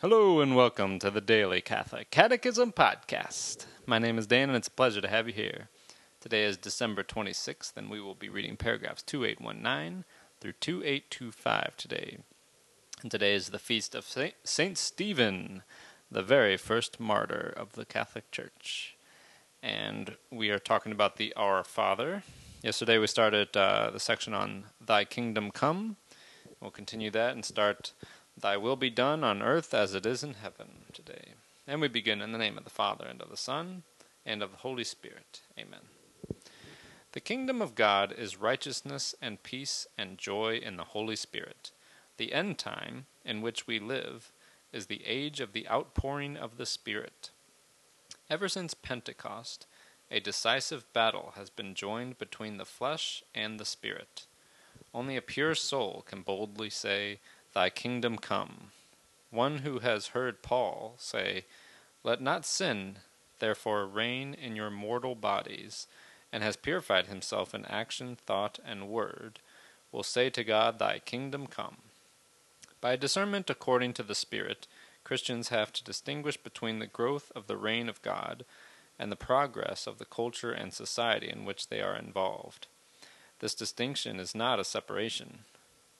Hello and welcome to the Daily Catholic Catechism Podcast. My name is Dan and it's a pleasure to have you here. Today is December 26th and we will be reading paragraphs 2819 through 2825 today. And today is the feast of Saint Stephen, the very first martyr of the Catholic Church. And we are talking about the Our Father. Yesterday we started uh, the section on Thy Kingdom Come. We'll continue that and start Thy will be done on earth as it is in heaven today. And we begin in the name of the Father, and of the Son, and of the Holy Spirit. Amen. The kingdom of God is righteousness and peace and joy in the Holy Spirit. The end time, in which we live, is the age of the outpouring of the Spirit. Ever since Pentecost, a decisive battle has been joined between the flesh and the Spirit. Only a pure soul can boldly say, Thy kingdom come. One who has heard Paul say, Let not sin therefore reign in your mortal bodies, and has purified himself in action, thought, and word, will say to God, Thy kingdom come. By discernment according to the Spirit, Christians have to distinguish between the growth of the reign of God and the progress of the culture and society in which they are involved. This distinction is not a separation,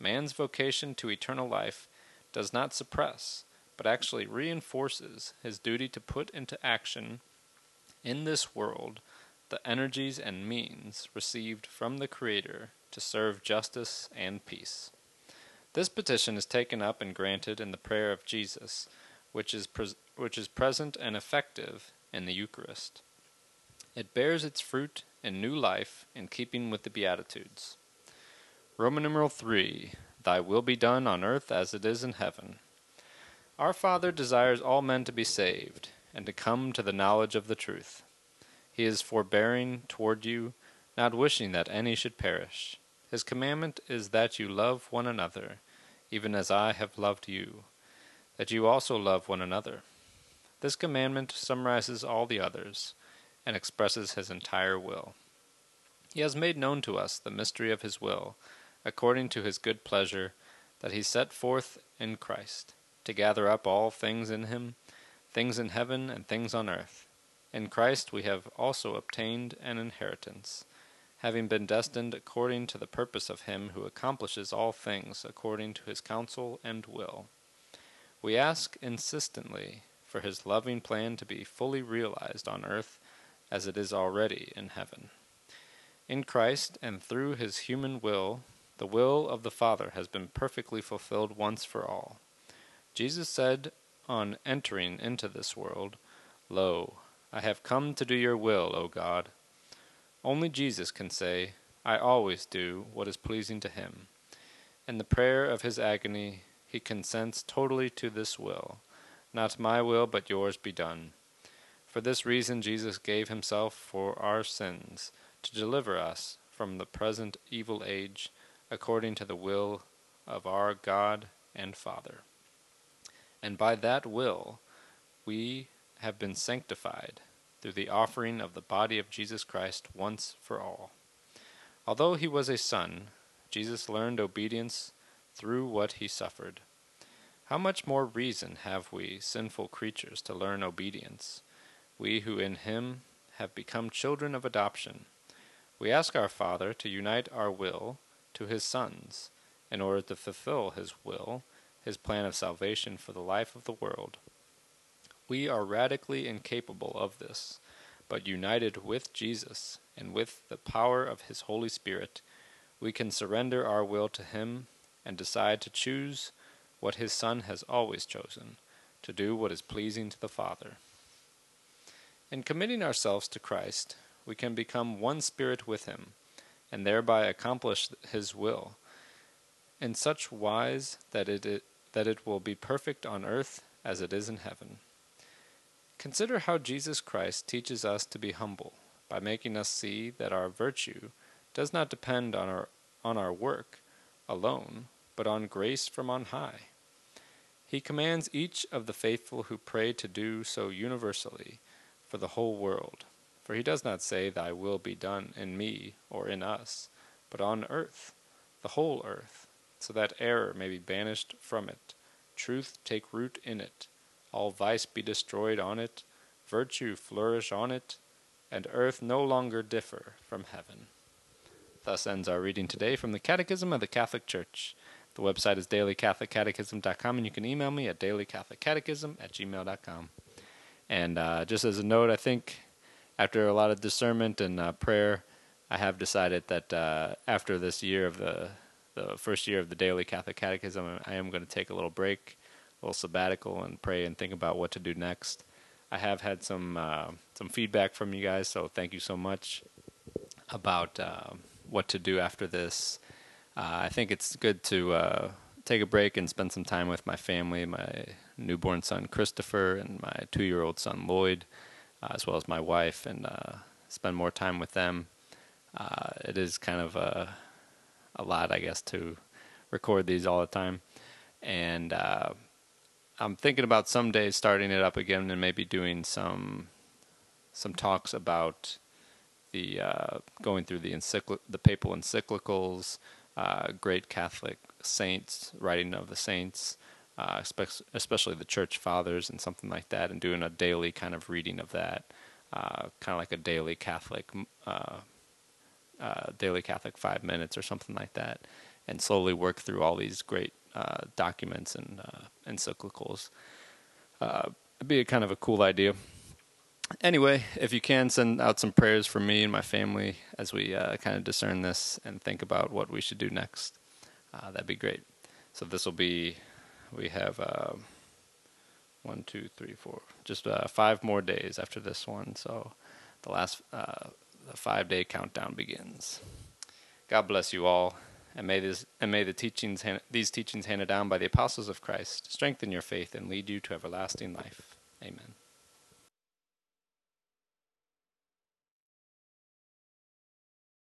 man's vocation to eternal life does not suppress, but actually reinforces his duty to put into action in this world the energies and means received from the Creator to serve justice and peace. This petition is taken up and granted in the prayer of Jesus, which is, pres- which is present and effective in the Eucharist. It bears its fruit in new life in keeping with the Beatitudes. Roman numeral 3 Thy will be done on earth as it is in heaven. Our Father desires all men to be saved, and to come to the knowledge of the truth. He is forbearing toward you, not wishing that any should perish. His commandment is that you love one another, even as I have loved you, that you also love one another. This commandment summarizes all the others, and expresses his entire will. He has made known to us the mystery of his will according to his good pleasure, that he set forth in Christ, to gather up all things in him, things in heaven and things on earth. In Christ we have also obtained an inheritance, having been destined according to the purpose of him who accomplishes all things according to his counsel and will. We ask insistently for his loving plan to be fully realized on earth as it is already in heaven. In Christ and through his human will, the will of the Father has been perfectly fulfilled once for all. Jesus said on entering into this world, Lo, I have come to do your will, O God. Only Jesus can say, I always do what is pleasing to him. In the prayer of his agony, he consents totally to this will. Not my will, but yours be done. For this reason, Jesus gave himself for our sins, to deliver us from the present evil age according to the will of our God and Father. And by that will we have been sanctified through the offering of the body of Jesus Christ once for all. Although he was a son, Jesus learned obedience through what he suffered. How much more reason have we, sinful creatures, to learn obedience, we who in him have become children of adoption? We ask our Father to unite our will to his sons, in order to fulfill his will, his plan of salvation for the life of the world. We are radically incapable of this, but united with Jesus and with the power of his Holy Spirit, we can surrender our will to him and decide to choose what his Son has always chosen, to do what is pleasing to the Father. In committing ourselves to Christ, we can become one spirit with him and thereby accomplish his will, in such wise that it, it, that it will be perfect on earth as it is in heaven. Consider how Jesus Christ teaches us to be humble by making us see that our virtue does not depend on our, on our work alone, but on grace from on high. He commands each of the faithful who pray to do so universally for the whole world. For he does not say, Thy will be done in me or in us, but on earth, the whole earth, so that error may be banished from it, truth take root in it, all vice be destroyed on it, virtue flourish on it, and earth no longer differ from heaven. Thus ends our reading today from the Catechism of the Catholic Church. The website is dailycatholiccatechism.com, and you can email me at dailycatholiccatechism at gmail.com. And uh, just as a note, I think after a lot of discernment and uh, prayer, I have decided that uh, after this year of the the first year of the Daily Catholic Catechism, I am going to take a little break, a little sabbatical, and pray and think about what to do next. I have had some uh, some feedback from you guys, so thank you so much about uh, what to do after this. Uh, I think it's good to uh, take a break and spend some time with my family, my newborn son Christopher, and my two-year-old son Lloyd, as well as my wife, and uh, spend more time with them. Uh, it is kind of a a lot, I guess, to record these all the time, and uh, I'm thinking about some someday starting it up again and maybe doing some some talks about the uh, going through the encycl- the papal encyclicals, uh, great Catholic saints, writing of the saints, uh, especially the Church Fathers and something like that, and doing a daily kind of reading of that, uh, kind of like a daily Catholic uh, uh, daily Catholic five minutes or something like that, and slowly work through all these great uh, documents and uh, encyclicals. It'd be kind of a cool idea. Anyway, if you can send out some prayers for me and my family as we kind of discern this and think about what we should do next, that'd be great. So this will be, we have uh, one, two, three, four, just uh, five more days after this one. So the last uh, the five day countdown begins. God bless you all, and may, this, and may the teachings, these teachings handed down by the apostles of Christ strengthen your faith and lead you to everlasting life.